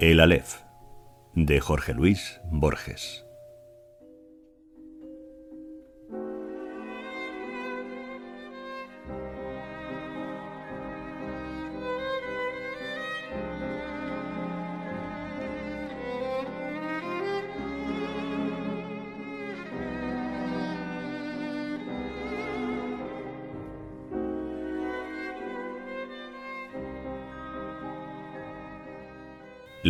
El Aleph, de Jorge Luis Borges.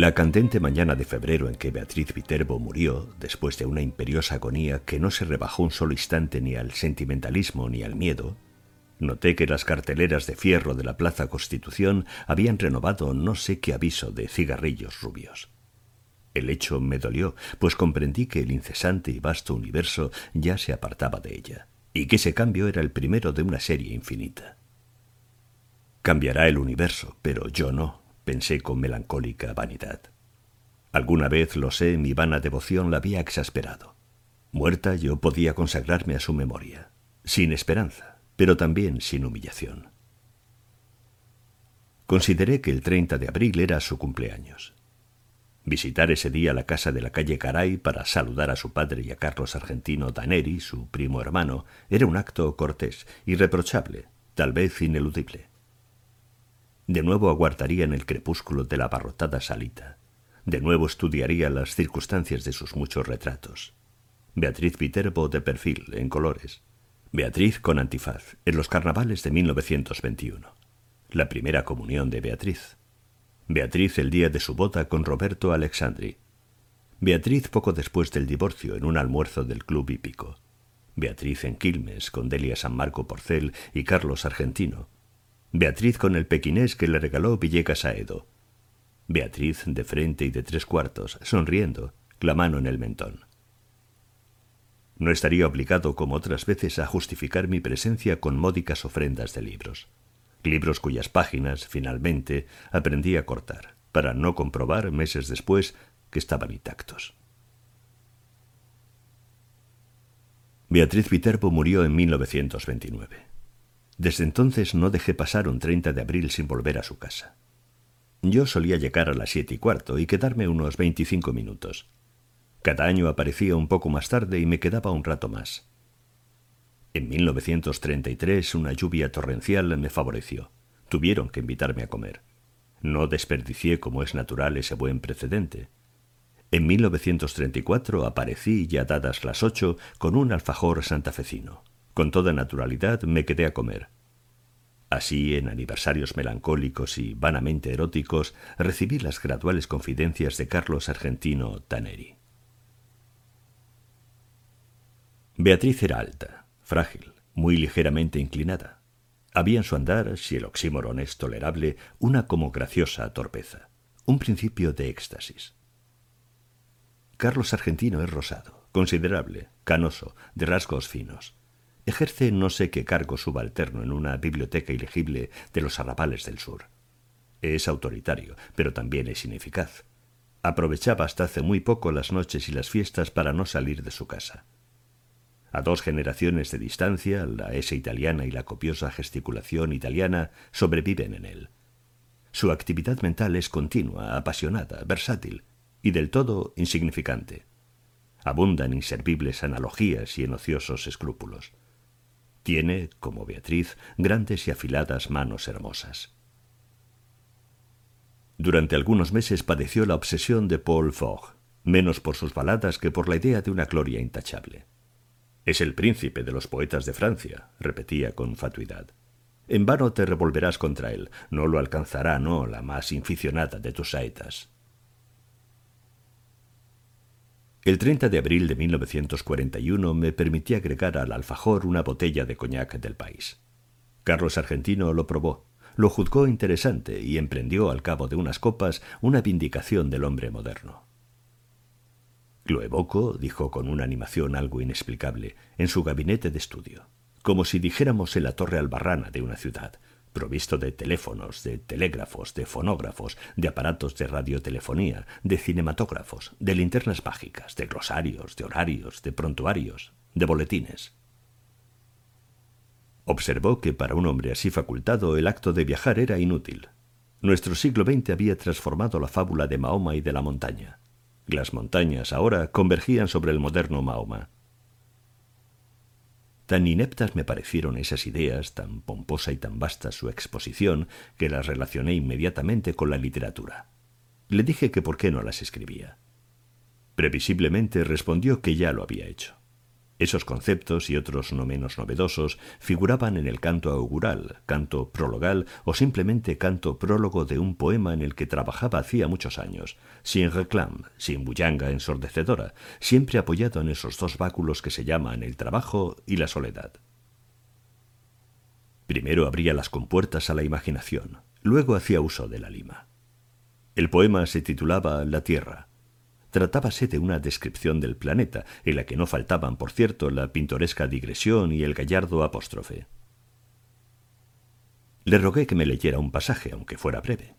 La candente mañana de febrero en que Beatriz Viterbo murió, después de una imperiosa agonía que no se rebajó un solo instante ni al sentimentalismo ni al miedo, noté que las carteleras de fierro de la Plaza Constitución habían renovado no sé qué aviso de cigarrillos rubios. El hecho me dolió, pues comprendí que el incesante y vasto universo ya se apartaba de ella, y que ese cambio era el primero de una serie infinita. Cambiará el universo, pero yo no, pensé con melancólica vanidad. Alguna vez, lo sé, mi vana devoción la había exasperado. Muerta yo podía consagrarme a su memoria, sin esperanza, pero también sin humillación. Consideré que el 30 de abril era su cumpleaños. Visitar ese día la casa de la calle Caray para saludar a su padre y a Carlos Argentino Daneri, su primo hermano, era un acto cortés, irreprochable, tal vez ineludible. De nuevo aguardaría en el crepúsculo de la abarrotada salita. De nuevo estudiaría las circunstancias de sus muchos retratos. Beatriz Viterbo de perfil, en colores. Beatriz con antifaz, en los carnavales de 1921. La primera comunión de Beatriz. Beatriz el día de su boda con Roberto Alexandri. Beatriz poco después del divorcio en un almuerzo del club hípico. Beatriz en Quilmes con Delia San Marco Porcel y Carlos Argentino, Beatriz con el pequinés que le regaló Villegas a Edo. Beatriz de frente y de tres cuartos, sonriendo, la mano en el mentón. No estaría obligado, como otras veces, a justificar mi presencia con módicas ofrendas de libros. Libros cuyas páginas, finalmente, aprendí a cortar, para no comprobar, meses después, que estaban intactos. Beatriz Viterbo murió en 1929. Desde entonces no dejé pasar un 30 de abril sin volver a su casa. Yo solía llegar a las siete y cuarto y quedarme unos veinticinco minutos. Cada año aparecía un poco más tarde y me quedaba un rato más. En 1933 una lluvia torrencial me favoreció. Tuvieron que invitarme a comer. No desperdicié como es natural ese buen precedente. En 1934 aparecí, ya dadas las ocho, con un alfajor santafecino. Con toda naturalidad me quedé a comer. Así, en aniversarios melancólicos y vanamente eróticos, recibí las graduales confidencias de Carlos Argentino Taneri. Beatriz era alta, frágil, muy ligeramente inclinada. Había en su andar, si el oxímoron es tolerable, una como graciosa torpeza, un principio de éxtasis. Carlos Argentino es rosado, considerable, canoso, de rasgos finos. Ejerce no sé qué cargo subalterno en una biblioteca ilegible de los arrabales del sur. Es autoritario, pero también es ineficaz. Aprovechaba hasta hace muy poco las noches y las fiestas para no salir de su casa. A dos generaciones de distancia, la S italiana y la copiosa gesticulación italiana sobreviven en él. Su actividad mental es continua, apasionada, versátil y del todo insignificante. Abunda en inservibles analogías y en ociosos escrúpulos. Tiene, como Beatriz, grandes y afiladas manos hermosas. Durante algunos meses padeció la obsesión de Paul Fogg, menos por sus baladas que por la idea de una gloria intachable. Es el príncipe de los poetas de Francia, repetía con fatuidad. En vano te revolverás contra él, no lo alcanzará, no, la más inficionada de tus saetas. El 30 de abril de 1941 me permití agregar al alfajor una botella de coñac del país. Carlos Argentino lo probó, lo juzgó interesante y emprendió al cabo de unas copas una vindicación del hombre moderno. Lo evoco, dijo con una animación algo inexplicable, en su gabinete de estudio, como si dijéramos en la torre albarrana de una ciudad, provisto de teléfonos, de telégrafos, de fonógrafos, de aparatos de radiotelefonía, de cinematógrafos, de linternas mágicas, de glosarios, de horarios, de prontuarios, de boletines. Observó que para un hombre así facultado el acto de viajar era inútil. Nuestro siglo XX había transformado la fábula de Mahoma y de la montaña. Las montañas ahora convergían sobre el moderno Mahoma. Tan ineptas me parecieron esas ideas, tan pomposa y tan vasta su exposición, que las relacioné inmediatamente con la literatura. Le dije que por qué no las escribía. Previsiblemente respondió que ya lo había hecho. Esos conceptos y otros no menos novedosos figuraban en el canto augural, canto prologal o simplemente canto prólogo de un poema en el que trabajaba hacía muchos años, sin reclam, sin bullanga ensordecedora, siempre apoyado en esos dos báculos que se llaman el trabajo y la soledad. Primero abría las compuertas a la imaginación, luego hacía uso de la lima. El poema se titulaba La Tierra, Tratábase de una descripción del planeta, en la que no faltaban, por cierto, la pintoresca digresión y el gallardo apóstrofe. Le rogué que me leyera un pasaje, aunque fuera breve.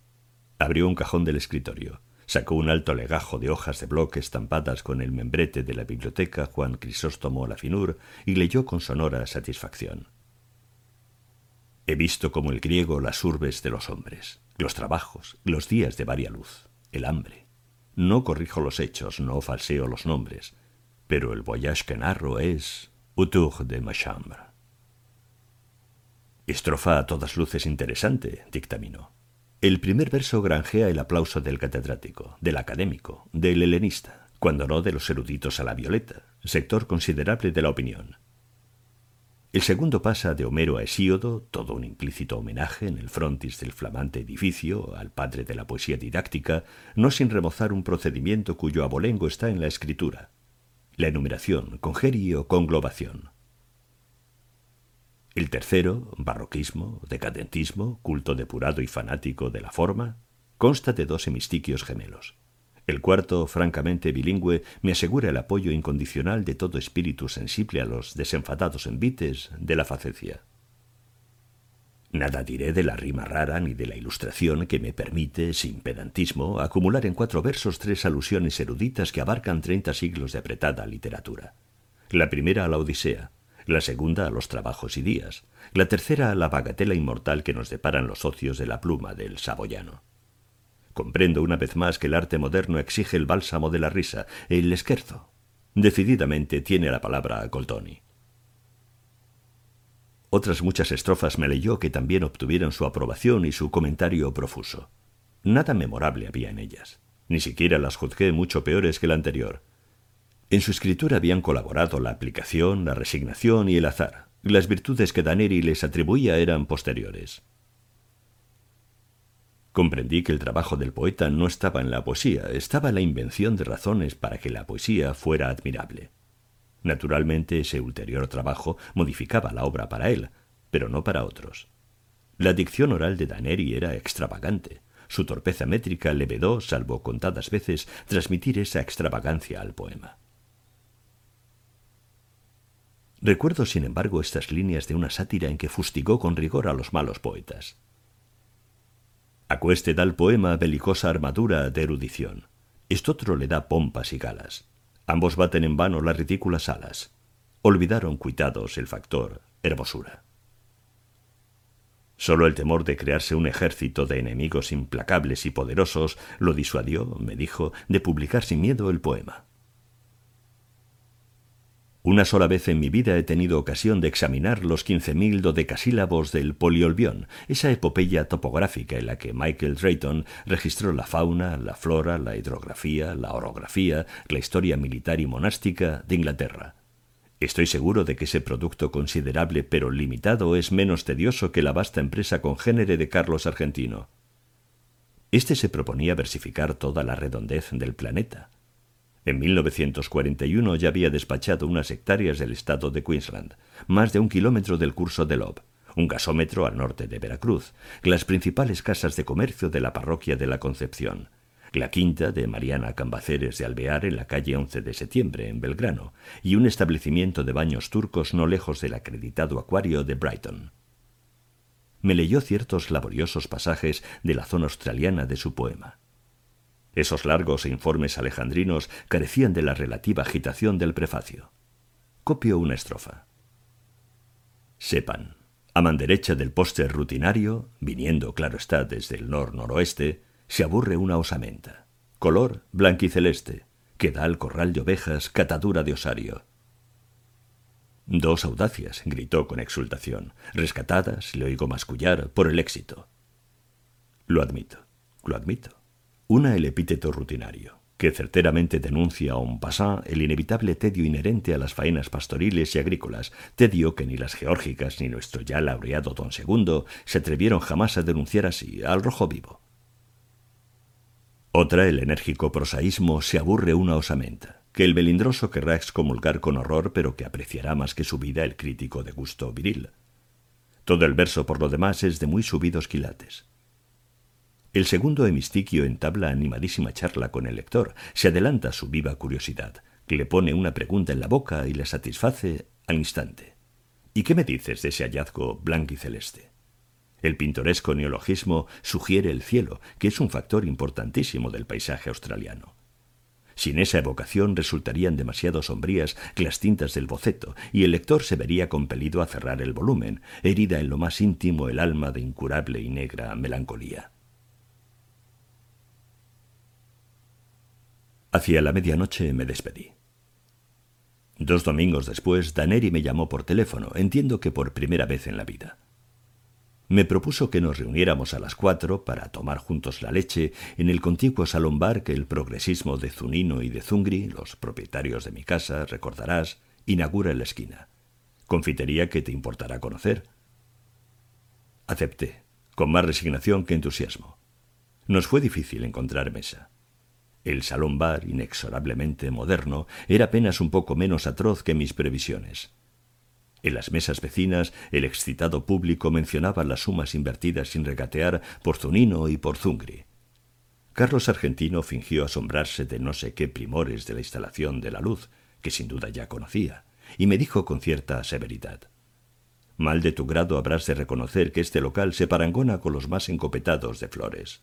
Abrió un cajón del escritorio, sacó un alto legajo de hojas de bloque estampadas con el membrete de la biblioteca Juan Crisóstomo Lafinur y leyó con sonora satisfacción. He visto como el griego las urbes de los hombres, los trabajos, los días de varia luz, el hambre, no corrijo los hechos, no falseo los nombres, pero el voyage que narro es Autour de ma chambre. Estrofa a todas luces interesante, dictaminó. El primer verso granjea el aplauso del catedrático, del académico, del helenista, cuando no de los eruditos a la violeta, sector considerable de la opinión. El segundo pasa de Homero a Hesíodo, todo un implícito homenaje en el frontis del flamante edificio al padre de la poesía didáctica, no sin remozar un procedimiento cuyo abolengo está en la escritura, la enumeración, congerie o conglobación. El tercero, barroquismo, decadentismo, culto depurado y fanático de la forma, consta de dos hemistiquios gemelos. El cuarto, francamente bilingüe, me asegura el apoyo incondicional de todo espíritu sensible a los desenfadados envites de la facecia. Nada diré de la rima rara ni de la ilustración que me permite, sin pedantismo, acumular en cuatro versos tres alusiones eruditas que abarcan treinta siglos de apretada literatura. La primera a la Odisea, la segunda a los trabajos y días, la tercera a la bagatela inmortal que nos deparan los ocios de la pluma del saboyano. Comprendo una vez más que el arte moderno exige el bálsamo de la risa, el esquerzo. Decididamente tiene la palabra Coltoni. Otras muchas estrofas me leyó que también obtuvieron su aprobación y su comentario profuso. Nada memorable había en ellas. Ni siquiera las juzgué mucho peores que la anterior. En su escritura habían colaborado la aplicación, la resignación y el azar. Las virtudes que Daneri les atribuía eran posteriores. Comprendí que el trabajo del poeta no estaba en la poesía, estaba en la invención de razones para que la poesía fuera admirable. Naturalmente ese ulterior trabajo modificaba la obra para él, pero no para otros. La dicción oral de Daneri era extravagante. Su torpeza métrica le vedó, salvo contadas veces, transmitir esa extravagancia al poema. Recuerdo, sin embargo, estas líneas de una sátira en que fustigó con rigor a los malos poetas. Acueste tal poema belicosa armadura de erudición. Estotro le da pompas y galas. Ambos baten en vano las ridículas alas. Olvidaron cuitados el factor hermosura. Solo el temor de crearse un ejército de enemigos implacables y poderosos lo disuadió, me dijo, de publicar sin miedo el poema. Una sola vez en mi vida he tenido ocasión de examinar los quince mil dodecasílabos del Poliolbión, esa epopeya topográfica en la que Michael Drayton registró la fauna, la flora, la hidrografía, la orografía, la historia militar y monástica de Inglaterra. Estoy seguro de que ese producto considerable pero limitado es menos tedioso que la vasta empresa congénere de Carlos Argentino. Este se proponía versificar toda la redondez del planeta en 1941 ya había despachado unas hectáreas del estado de Queensland, más de un kilómetro del curso de Lob, un gasómetro al norte de Veracruz, las principales casas de comercio de la parroquia de la Concepción, la quinta de Mariana Cambaceres de Alvear en la calle 11 de septiembre, en Belgrano, y un establecimiento de baños turcos no lejos del acreditado acuario de Brighton. Me leyó ciertos laboriosos pasajes de la zona australiana de su poema. Esos largos e informes alejandrinos carecían de la relativa agitación del prefacio. Copio una estrofa. Sepan, A man derecha del póster rutinario, viniendo, claro está, desde el nor-noroeste, se aburre una osamenta, color blanquiceleste, que da al corral de ovejas catadura de osario. Dos audacias, gritó con exultación, rescatadas, le oigo mascullar, por el éxito. Lo admito, lo admito. Una el epíteto rutinario, que certeramente denuncia a un passant el inevitable tedio inherente a las faenas pastoriles y agrícolas, tedio que ni las geórgicas ni nuestro ya laureado don Segundo se atrevieron jamás a denunciar así, al rojo vivo. Otra, el enérgico prosaísmo, se aburre una osamenta, que el melindroso querrá excomulgar con horror, pero que apreciará más que su vida el crítico de gusto viril. Todo el verso, por lo demás, es de muy subidos quilates. El segundo hemistiquio entabla animadísima charla con el lector, se adelanta a su viva curiosidad, le pone una pregunta en la boca y la satisface al instante. ¿Y qué me dices de ese hallazgo blanco y celeste? El pintoresco neologismo sugiere el cielo, que es un factor importantísimo del paisaje australiano. Sin esa evocación resultarían demasiado sombrías las tintas del boceto, y el lector se vería compelido a cerrar el volumen, herida en lo más íntimo el alma de incurable y negra melancolía. Hacia la medianoche me despedí. Dos domingos después, Daneri me llamó por teléfono, entiendo que por primera vez en la vida me propuso que nos reuniéramos a las cuatro para tomar juntos la leche en el contiguo salón bar que el progresismo de Zunino y de Zungri, los propietarios de mi casa, recordarás, inaugura en la esquina. Confitería que te importará conocer. Acepté, con más resignación que entusiasmo. Nos fue difícil encontrar mesa. El salón bar, inexorablemente moderno, era apenas un poco menos atroz que mis previsiones. En las mesas vecinas, el excitado público mencionaba las sumas invertidas sin regatear por Zunino y por Zungri. Carlos Argentino fingió asombrarse de no sé qué primores de la instalación de la luz, que sin duda ya conocía, y me dijo con cierta severidad. Mal de tu grado habrás de reconocer que este local se parangona con los más encopetados de flores.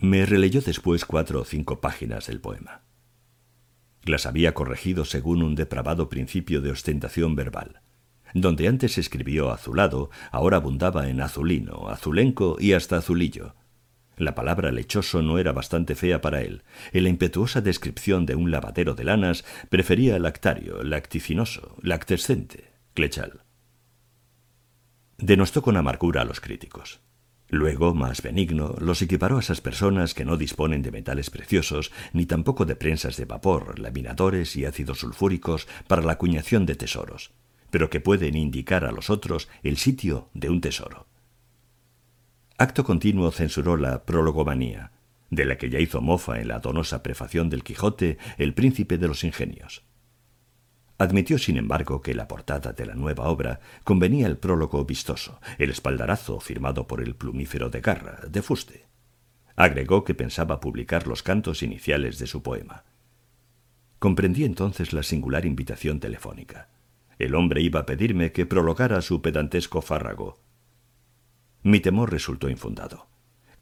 Me releyó después cuatro o cinco páginas del poema. Las había corregido según un depravado principio de ostentación verbal. Donde antes escribió azulado, ahora abundaba en azulino, azulenco y hasta azulillo. La palabra lechoso no era bastante fea para él. En la impetuosa descripción de un lavadero de lanas prefería lactario, lacticinoso, lactescente, clechal. Denostó con amargura a los críticos. Luego, más benigno, los equiparó a esas personas que no disponen de metales preciosos, ni tampoco de prensas de vapor, laminadores y ácidos sulfúricos para la acuñación de tesoros, pero que pueden indicar a los otros el sitio de un tesoro. Acto continuo censuró la prologomanía, de la que ya hizo mofa en la donosa prefación del Quijote el príncipe de los ingenios. Admitió, sin embargo, que la portada de la nueva obra convenía el prólogo vistoso, el espaldarazo firmado por el plumífero de garra, de fuste. Agregó que pensaba publicar los cantos iniciales de su poema. Comprendí entonces la singular invitación telefónica. El hombre iba a pedirme que prologara su pedantesco fárrago. Mi temor resultó infundado.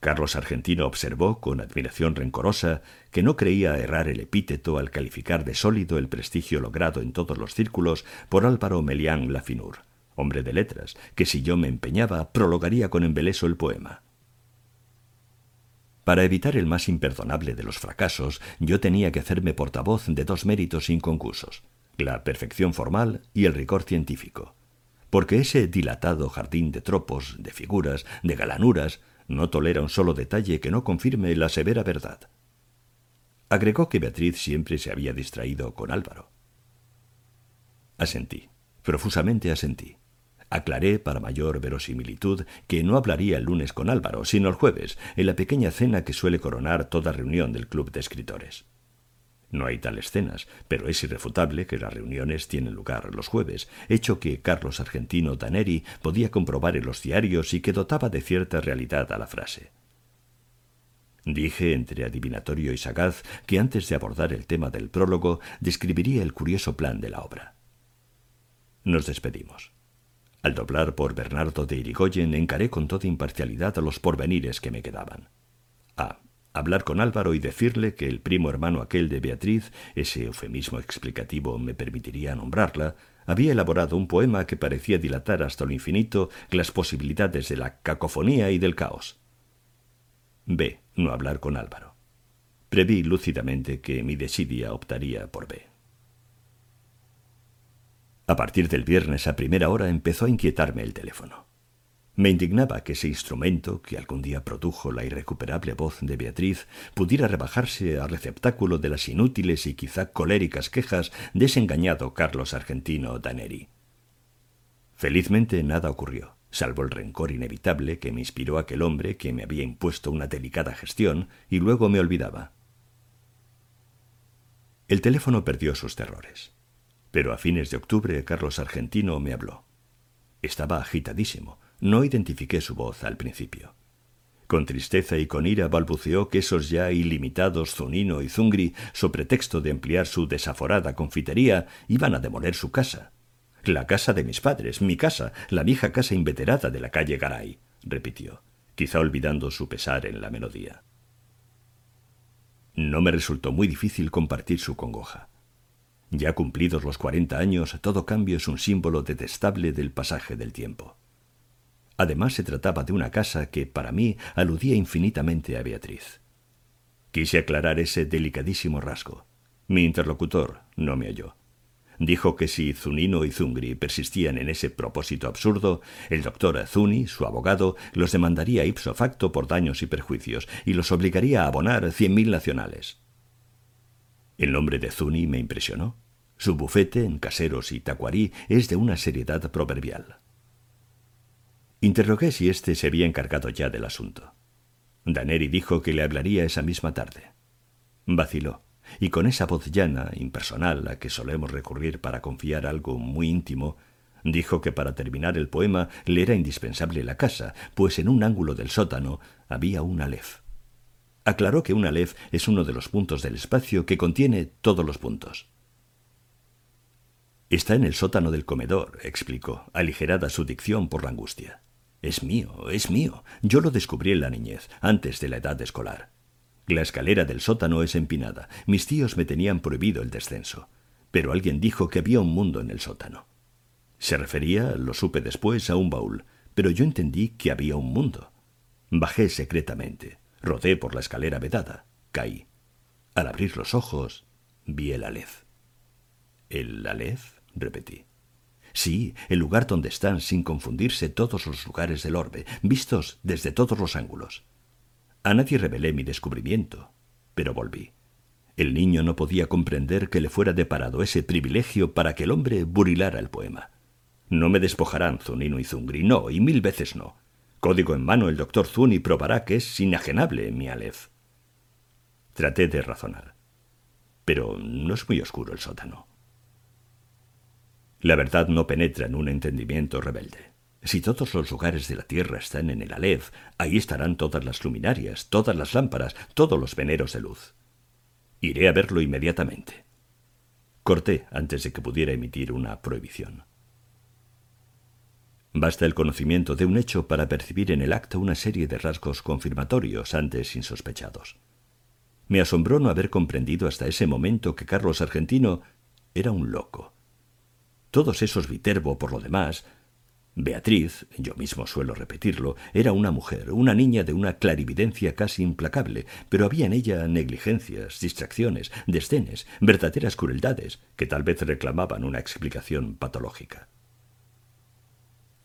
Carlos Argentino observó con admiración rencorosa que no creía errar el epíteto al calificar de sólido el prestigio logrado en todos los círculos por Álvaro Melián Lafinur, hombre de letras, que si yo me empeñaba prologaría con embeleso el poema. Para evitar el más imperdonable de los fracasos, yo tenía que hacerme portavoz de dos méritos inconcursos, la perfección formal y el rigor científico, porque ese dilatado jardín de tropos, de figuras, de galanuras, no tolera un solo detalle que no confirme la severa verdad. Agregó que Beatriz siempre se había distraído con Álvaro. Asentí, profusamente asentí. Aclaré, para mayor verosimilitud, que no hablaría el lunes con Álvaro, sino el jueves, en la pequeña cena que suele coronar toda reunión del club de escritores. No hay tales cenas, pero es irrefutable que las reuniones tienen lugar los jueves, hecho que Carlos Argentino Taneri podía comprobar en los diarios y que dotaba de cierta realidad a la frase. Dije entre adivinatorio y sagaz que antes de abordar el tema del prólogo describiría el curioso plan de la obra. Nos despedimos. Al doblar por Bernardo de Irigoyen encaré con toda imparcialidad a los porvenires que me quedaban. A hablar con Álvaro y decirle que el primo hermano aquel de Beatriz, ese eufemismo explicativo me permitiría nombrarla, había elaborado un poema que parecía dilatar hasta lo infinito las posibilidades de la cacofonía y del caos. B. No hablar con Álvaro. Preví lúcidamente que mi desidia optaría por B. A partir del viernes a primera hora empezó a inquietarme el teléfono. Me indignaba que ese instrumento, que algún día produjo la irrecuperable voz de Beatriz, pudiera rebajarse al receptáculo de las inútiles y quizá coléricas quejas de ese engañado Carlos Argentino Daneri. Felizmente nada ocurrió, salvo el rencor inevitable que me inspiró aquel hombre que me había impuesto una delicada gestión y luego me olvidaba. El teléfono perdió sus terrores. Pero a fines de octubre Carlos Argentino me habló. Estaba agitadísimo. No identifiqué su voz al principio. Con tristeza y con ira balbuceó que esos ya ilimitados Zunino y Zungri, so pretexto de ampliar su desaforada confitería, iban a demoler su casa. La casa de mis padres, mi casa, la vieja casa inveterada de la calle Garay, repitió, quizá olvidando su pesar en la melodía. No me resultó muy difícil compartir su congoja. Ya cumplidos los cuarenta años, todo cambio es un símbolo detestable del pasaje del tiempo. Además se trataba de una casa que, para mí, aludía infinitamente a Beatriz. Quise aclarar ese delicadísimo rasgo. Mi interlocutor no me oyó. Dijo que si Zunino y Zungri persistían en ese propósito absurdo, el doctor Zuni, su abogado, los demandaría ipso facto por daños y perjuicios y los obligaría a abonar cien mil nacionales. El nombre de Zuni me impresionó. Su bufete en caseros y tacuarí es de una seriedad proverbial. Interrogué si éste se había encargado ya del asunto. Daneri dijo que le hablaría esa misma tarde. Vaciló, y con esa voz llana, impersonal, a que solemos recurrir para confiar algo muy íntimo, dijo que para terminar el poema le era indispensable la casa, pues en un ángulo del sótano había un alef. Aclaró que un alef es uno de los puntos del espacio que contiene todos los puntos. Está en el sótano del comedor, explicó, aligerada su dicción por la angustia. Es mío, es mío. Yo lo descubrí en la niñez, antes de la edad escolar. La escalera del sótano es empinada. Mis tíos me tenían prohibido el descenso. Pero alguien dijo que había un mundo en el sótano. Se refería, lo supe después, a un baúl, pero yo entendí que había un mundo. Bajé secretamente, rodé por la escalera vedada, caí. Al abrir los ojos, vi el alef. ¿El alef? repetí. Sí, el lugar donde están, sin confundirse, todos los lugares del orbe, vistos desde todos los ángulos. A nadie revelé mi descubrimiento, pero volví. El niño no podía comprender que le fuera deparado ese privilegio para que el hombre burilara el poema. No me despojarán Zunino y Zungri, no, y mil veces no. Código en mano, el doctor Zuni probará que es inajenable mi Aleph. Traté de razonar. Pero no es muy oscuro el sótano. La verdad no penetra en un entendimiento rebelde. Si todos los lugares de la tierra están en el Aleph, ahí estarán todas las luminarias, todas las lámparas, todos los veneros de luz. Iré a verlo inmediatamente. Corté antes de que pudiera emitir una prohibición. Basta el conocimiento de un hecho para percibir en el acto una serie de rasgos confirmatorios antes insospechados. Me asombró no haber comprendido hasta ese momento que Carlos Argentino era un loco todos esos Viterbo, por lo demás, Beatriz, yo mismo suelo repetirlo, era una mujer, una niña de una clarividencia casi implacable, pero había en ella negligencias, distracciones, desdenes, verdaderas crueldades, que tal vez reclamaban una explicación patológica.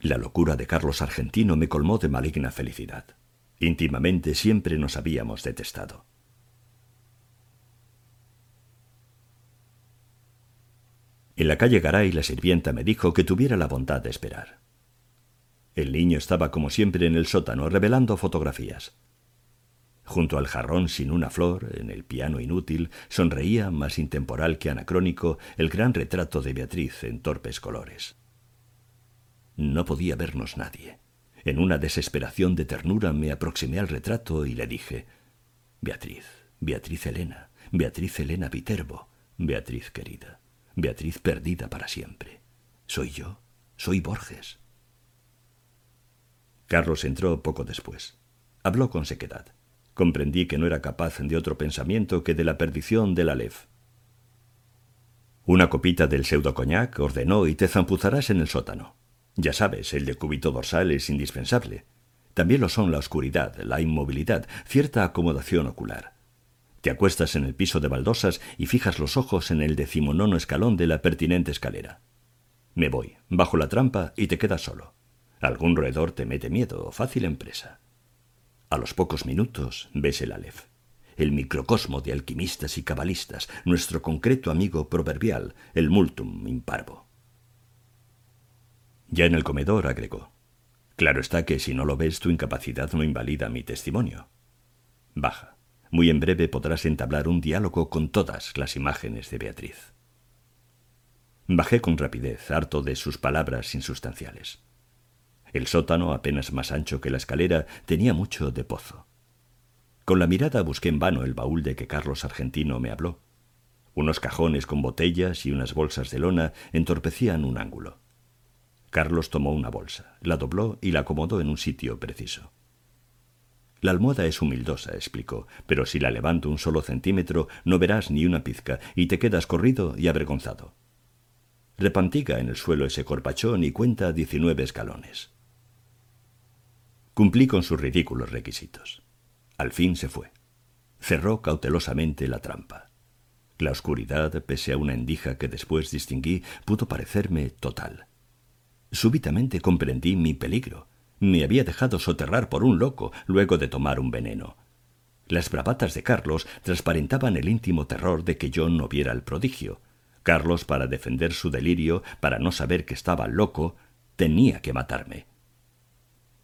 La locura de Carlos Argentino me colmó de maligna felicidad. Íntimamente siempre nos habíamos detestado. En la calle Garay la sirvienta me dijo que tuviera la bondad de esperar. El niño estaba como siempre en el sótano revelando fotografías. Junto al jarrón sin una flor, en el piano inútil, sonreía, más intemporal que anacrónico, el gran retrato de Beatriz en torpes colores. No podía vernos nadie. En una desesperación de ternura me aproximé al retrato y le dije Beatriz, Beatriz Elena, Beatriz Elena Viterbo, Beatriz querida. Beatriz perdida para siempre. Soy yo, soy Borges. Carlos entró poco después. Habló con sequedad. Comprendí que no era capaz de otro pensamiento que de la perdición del Aleph. Una copita del pseudo coñac ordenó y te zampuzarás en el sótano. Ya sabes, el decúbito dorsal es indispensable. También lo son la oscuridad, la inmovilidad, cierta acomodación ocular. Te acuestas en el piso de baldosas y fijas los ojos en el decimonono escalón de la pertinente escalera. Me voy, bajo la trampa y te quedas solo. Algún roedor te mete miedo, fácil empresa. A los pocos minutos ves el Aleph, el microcosmo de alquimistas y cabalistas, nuestro concreto amigo proverbial, el multum imparvo. Ya en el comedor agregó. Claro está que si no lo ves tu incapacidad no invalida mi testimonio. Baja. Muy en breve podrás entablar un diálogo con todas las imágenes de Beatriz. Bajé con rapidez, harto de sus palabras insustanciales. El sótano, apenas más ancho que la escalera, tenía mucho de pozo. Con la mirada busqué en vano el baúl de que Carlos Argentino me habló. Unos cajones con botellas y unas bolsas de lona entorpecían un ángulo. Carlos tomó una bolsa, la dobló y la acomodó en un sitio preciso. La almohada es humildosa, explicó, pero si la levanto un solo centímetro no verás ni una pizca y te quedas corrido y avergonzado. Repantiga en el suelo ese corpachón y cuenta diecinueve escalones. Cumplí con sus ridículos requisitos. Al fin se fue. Cerró cautelosamente la trampa. La oscuridad, pese a una endija que después distinguí, pudo parecerme total. Súbitamente comprendí mi peligro me había dejado soterrar por un loco luego de tomar un veneno. Las bravatas de Carlos transparentaban el íntimo terror de que yo no viera el prodigio. Carlos, para defender su delirio, para no saber que estaba loco, tenía que matarme.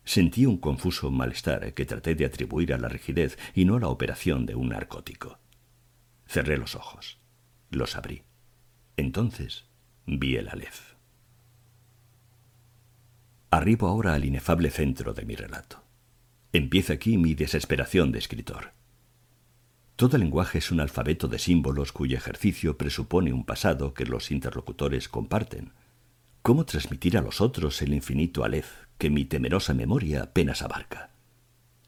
Sentí un confuso malestar que traté de atribuir a la rigidez y no a la operación de un narcótico. Cerré los ojos. Los abrí. Entonces vi el Aleph. Arribo ahora al inefable centro de mi relato. Empieza aquí mi desesperación de escritor. Todo lenguaje es un alfabeto de símbolos cuyo ejercicio presupone un pasado que los interlocutores comparten. ¿Cómo transmitir a los otros el infinito Aleph que mi temerosa memoria apenas abarca?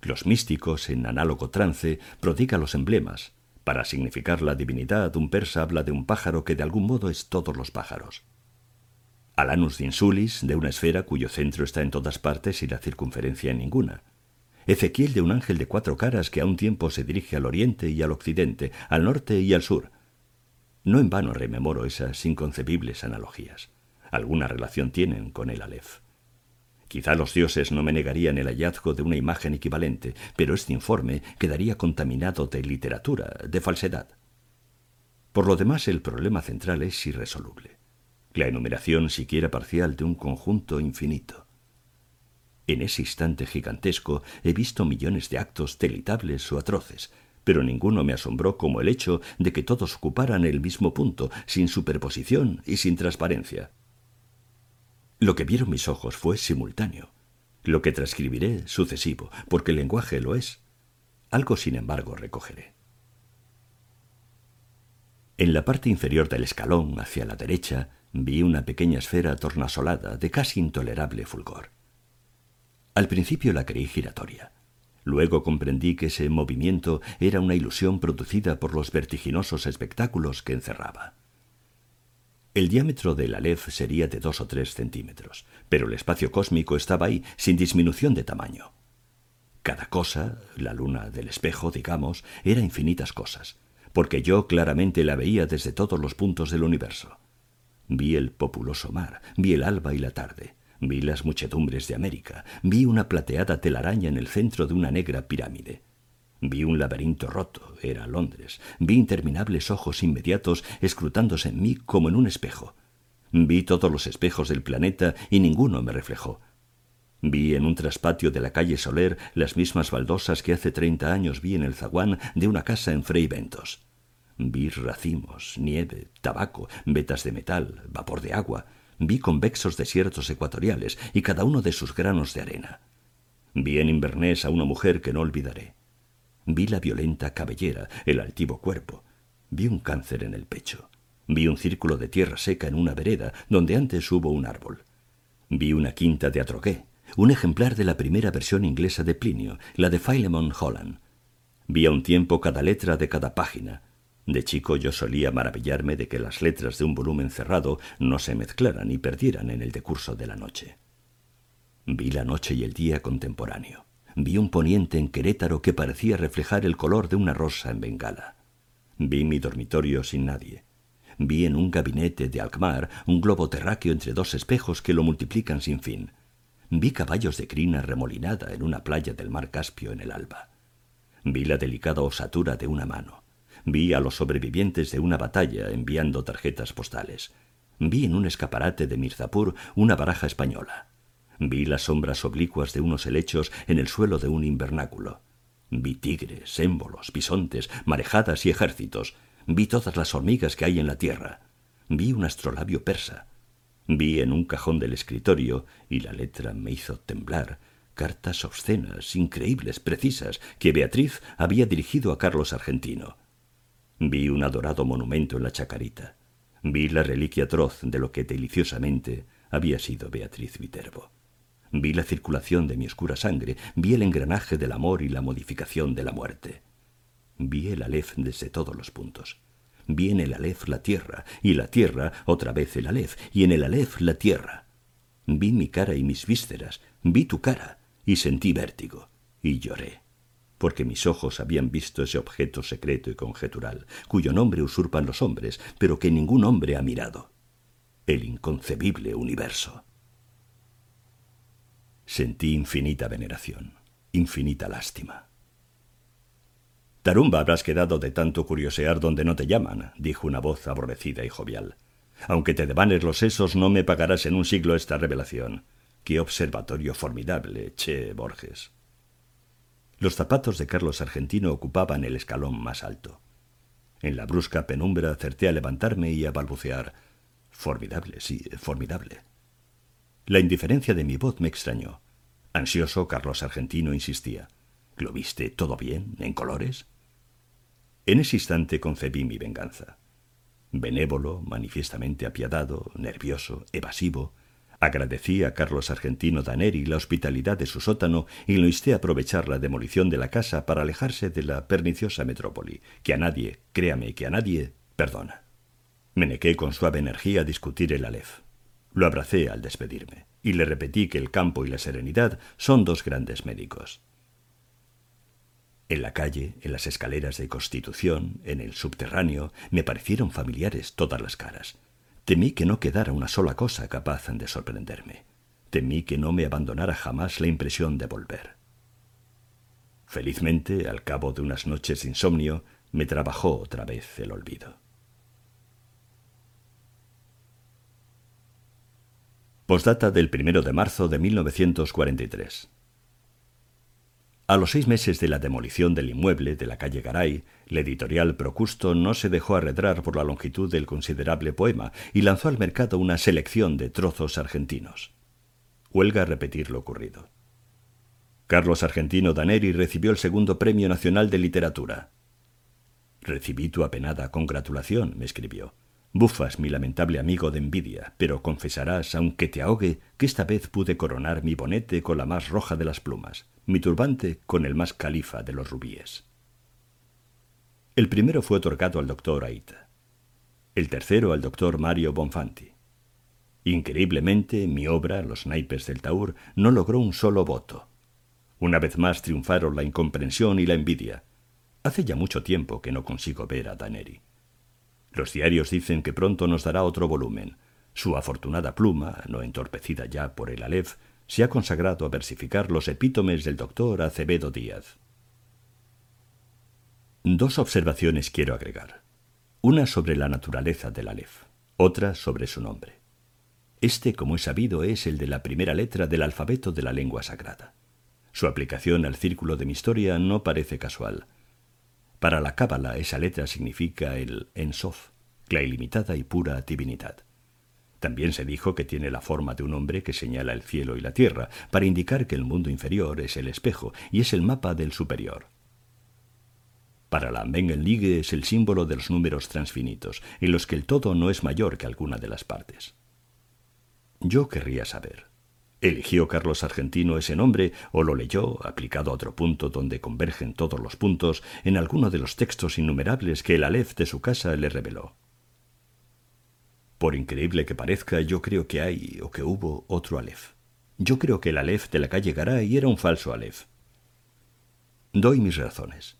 Los místicos, en análogo trance, prodigan los emblemas. Para significar la divinidad, un persa habla de un pájaro que de algún modo es todos los pájaros. Alanus de insulis, de una esfera cuyo centro está en todas partes y la circunferencia en ninguna. Ezequiel de un ángel de cuatro caras que a un tiempo se dirige al oriente y al occidente, al norte y al sur. No en vano rememoro esas inconcebibles analogías. Alguna relación tienen con el Aleph. Quizá los dioses no me negarían el hallazgo de una imagen equivalente, pero este informe quedaría contaminado de literatura, de falsedad. Por lo demás, el problema central es irresoluble la enumeración siquiera parcial de un conjunto infinito. En ese instante gigantesco he visto millones de actos delitables o atroces, pero ninguno me asombró como el hecho de que todos ocuparan el mismo punto, sin superposición y sin transparencia. Lo que vieron mis ojos fue simultáneo. Lo que transcribiré sucesivo, porque el lenguaje lo es. Algo, sin embargo, recogeré. En la parte inferior del escalón, hacia la derecha, vi una pequeña esfera tornasolada de casi intolerable fulgor. Al principio la creí giratoria. Luego comprendí que ese movimiento era una ilusión producida por los vertiginosos espectáculos que encerraba. El diámetro del Aleph sería de dos o tres centímetros, pero el espacio cósmico estaba ahí, sin disminución de tamaño. Cada cosa, la luna del espejo, digamos, era infinitas cosas, porque yo claramente la veía desde todos los puntos del universo. Vi el populoso mar, vi el alba y la tarde, vi las muchedumbres de América, vi una plateada telaraña en el centro de una negra pirámide. Vi un laberinto roto, era Londres, vi interminables ojos inmediatos escrutándose en mí como en un espejo. Vi todos los espejos del planeta y ninguno me reflejó. Vi en un traspatio de la calle Soler las mismas baldosas que hace treinta años vi en el zaguán de una casa en Frei Ventos. Vi racimos, nieve, tabaco, vetas de metal, vapor de agua. Vi convexos desiertos ecuatoriales y cada uno de sus granos de arena. Vi en Inverness a una mujer que no olvidaré. Vi la violenta cabellera, el altivo cuerpo. Vi un cáncer en el pecho. Vi un círculo de tierra seca en una vereda donde antes hubo un árbol. Vi una quinta de Atrogué, un ejemplar de la primera versión inglesa de Plinio, la de Philemon Holland. Vi a un tiempo cada letra de cada página, De chico yo solía maravillarme de que las letras de un volumen cerrado no se mezclaran y perdieran en el decurso de la noche. Vi la noche y el día contemporáneo. Vi un poniente en Querétaro que parecía reflejar el color de una rosa en Bengala. Vi mi dormitorio sin nadie. Vi en un gabinete de Alkmaar un globo terráqueo entre dos espejos que lo multiplican sin fin. Vi caballos de crina remolinada en una playa del mar Caspio en el alba. Vi la delicada osatura de una mano. Vi a los sobrevivientes de una batalla enviando tarjetas postales. Vi en un escaparate de Mirzapur una baraja española. Vi las sombras oblicuas de unos helechos en el suelo de un invernáculo. Vi tigres, émbolos, bisontes, marejadas y ejércitos. Vi todas las hormigas que hay en la tierra. Vi un astrolabio persa. Vi en un cajón del escritorio, y la letra me hizo temblar, cartas obscenas, increíbles, precisas, que Beatriz había dirigido a Carlos Argentino. Vi un adorado monumento en la chacarita. Vi la reliquia atroz de lo que deliciosamente había sido Beatriz Viterbo. Vi la circulación de mi oscura sangre, vi el engranaje del amor y la modificación de la muerte. Vi el Aleph desde todos los puntos. Vi en el Aleph la tierra, y la tierra otra vez el Aleph, y en el Aleph la tierra. Vi mi cara y mis vísceras, vi tu cara, y sentí vértigo, y lloré, porque mis ojos habían visto ese objeto secreto y conjetural, cuyo nombre usurpan los hombres, pero que ningún hombre ha mirado. El inconcebible universo. Sentí infinita veneración, infinita lástima. Tarumba habrás quedado de tanto curiosear donde no te llaman, dijo una voz aborrecida y jovial. Aunque te devanes los sesos, no me pagarás en un siglo esta revelación. Qué observatorio formidable, Che Borges. Los zapatos de Carlos Argentino ocupaban el escalón más alto. En la brusca penumbra acerté a levantarme y a balbucear. Formidable, sí, formidable. La indiferencia de mi voz me extrañó. Ansioso, Carlos Argentino insistía. ¿Lo viste todo bien, en colores? En ese instante concebí mi venganza. Benévolo, manifiestamente apiadado, nervioso, evasivo, agradecí a Carlos Argentino Daneri la hospitalidad de su sótano y lo insté a aprovechar la demolición de la casa para alejarse de la perniciosa metrópoli, que a nadie, créame que a nadie, perdona. Me nequé con suave energía a discutir el Aleph. Lo abracé al despedirme y le repetí que el campo y la serenidad son dos grandes médicos. En la calle, en las escaleras de Constitución, en el subterráneo, me parecieron familiares todas las caras. Temí que no quedara una sola cosa capaz de sorprenderme. Temí que no me abandonara jamás la impresión de volver. Felizmente, al cabo de unas noches de insomnio, me trabajó otra vez el olvido. Postdata del primero de marzo de 1943. A los seis meses de la demolición del inmueble de la calle Garay, la editorial Procusto no se dejó arredrar por la longitud del considerable poema y lanzó al mercado una selección de trozos argentinos. Huelga repetir lo ocurrido. Carlos Argentino Daneri recibió el segundo Premio Nacional de Literatura. Recibí tu apenada congratulación, me escribió. Bufas, mi lamentable amigo de envidia, pero confesarás, aunque te ahogue, que esta vez pude coronar mi bonete con la más roja de las plumas, mi turbante con el más califa de los rubíes. El primero fue otorgado al doctor Aita, el tercero al doctor Mario Bonfanti. Increíblemente, mi obra, Los naipes del Taur, no logró un solo voto. Una vez más triunfaron la incomprensión y la envidia. Hace ya mucho tiempo que no consigo ver a Daneri. Los diarios dicen que pronto nos dará otro volumen. Su afortunada pluma, no entorpecida ya por el Aleph, se ha consagrado a versificar los epítomes del doctor Acevedo Díaz. Dos observaciones quiero agregar. Una sobre la naturaleza del Aleph, otra sobre su nombre. Este, como es sabido, es el de la primera letra del alfabeto de la lengua sagrada. Su aplicación al círculo de mi historia no parece casual. Para la Cábala esa letra significa el Ensof, la ilimitada y pura divinidad. También se dijo que tiene la forma de un hombre que señala el cielo y la tierra, para indicar que el mundo inferior es el espejo y es el mapa del superior. Para la Mengenligue es el símbolo de los números transfinitos, en los que el todo no es mayor que alguna de las partes. Yo querría saber, ¿Eligió Carlos Argentino ese nombre o lo leyó, aplicado a otro punto donde convergen todos los puntos, en alguno de los textos innumerables que el Aleph de su casa le reveló? Por increíble que parezca, yo creo que hay o que hubo otro Aleph. Yo creo que el Aleph de la calle Garay era un falso Aleph. Doy mis razones.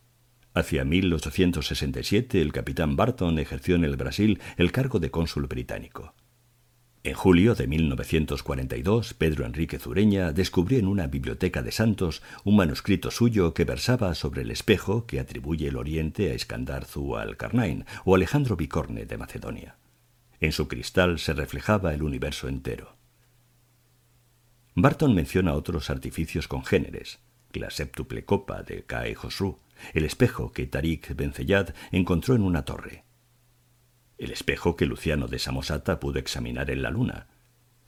Hacia 1867 el capitán Barton ejerció en el Brasil el cargo de cónsul británico. En julio de 1942, Pedro Enrique Zureña descubrió en una biblioteca de Santos un manuscrito suyo que versaba sobre el espejo que atribuye el Oriente a Iskandar Zu al-Karnain o Alejandro Bicorne de Macedonia. En su cristal se reflejaba el universo entero. Barton menciona otros artificios congéneres, la séptuple copa de Kae Josru, el espejo que Tariq Benceyad encontró en una torre, el espejo que Luciano de Samosata pudo examinar en la luna,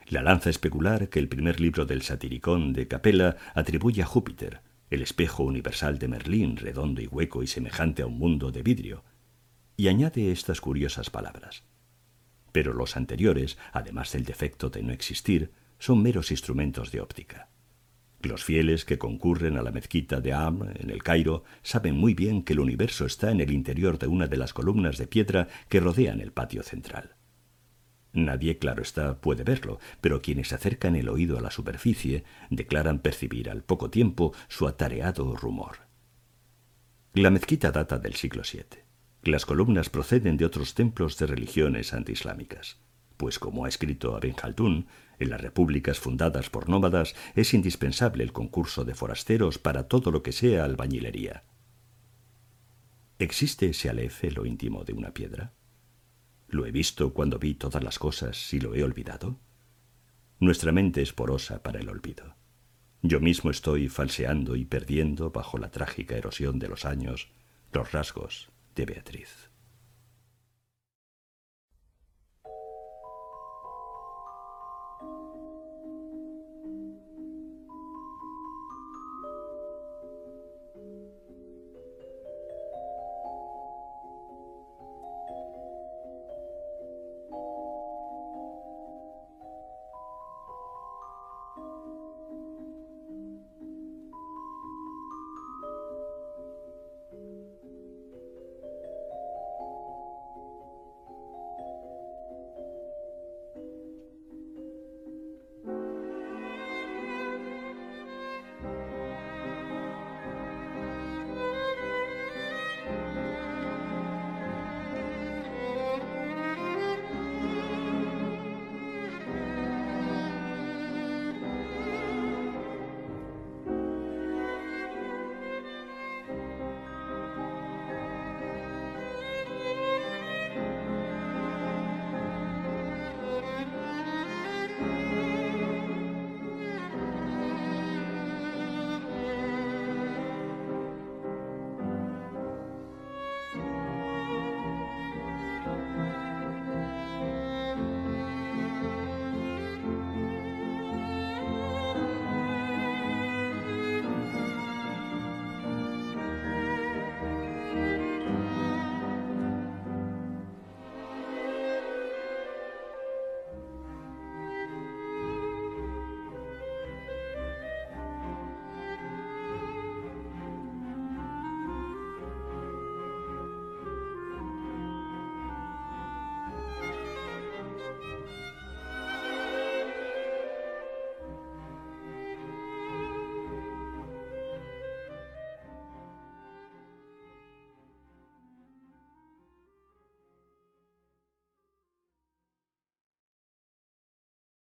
la lanza especular que el primer libro del satiricón de Capella atribuye a Júpiter, el espejo universal de Merlín, redondo y hueco y semejante a un mundo de vidrio, y añade estas curiosas palabras. Pero los anteriores, además del defecto de no existir, son meros instrumentos de óptica. Los fieles que concurren a la mezquita de Amr en el Cairo saben muy bien que el universo está en el interior de una de las columnas de piedra que rodean el patio central. Nadie, claro está, puede verlo, pero quienes acercan el oído a la superficie declaran percibir al poco tiempo su atareado rumor. La mezquita data del siglo VII. Las columnas proceden de otros templos de religiones antiislámicas pues como ha escrito Aben Khaldun, en las repúblicas fundadas por nómadas es indispensable el concurso de forasteros para todo lo que sea albañilería. ¿Existe ese alef lo íntimo de una piedra? ¿Lo he visto cuando vi todas las cosas y lo he olvidado? Nuestra mente es porosa para el olvido. Yo mismo estoy falseando y perdiendo bajo la trágica erosión de los años los rasgos de Beatriz.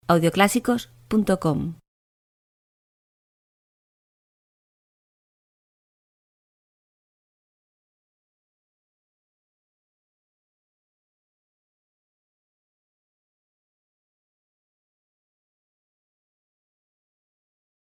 audioclásicos.com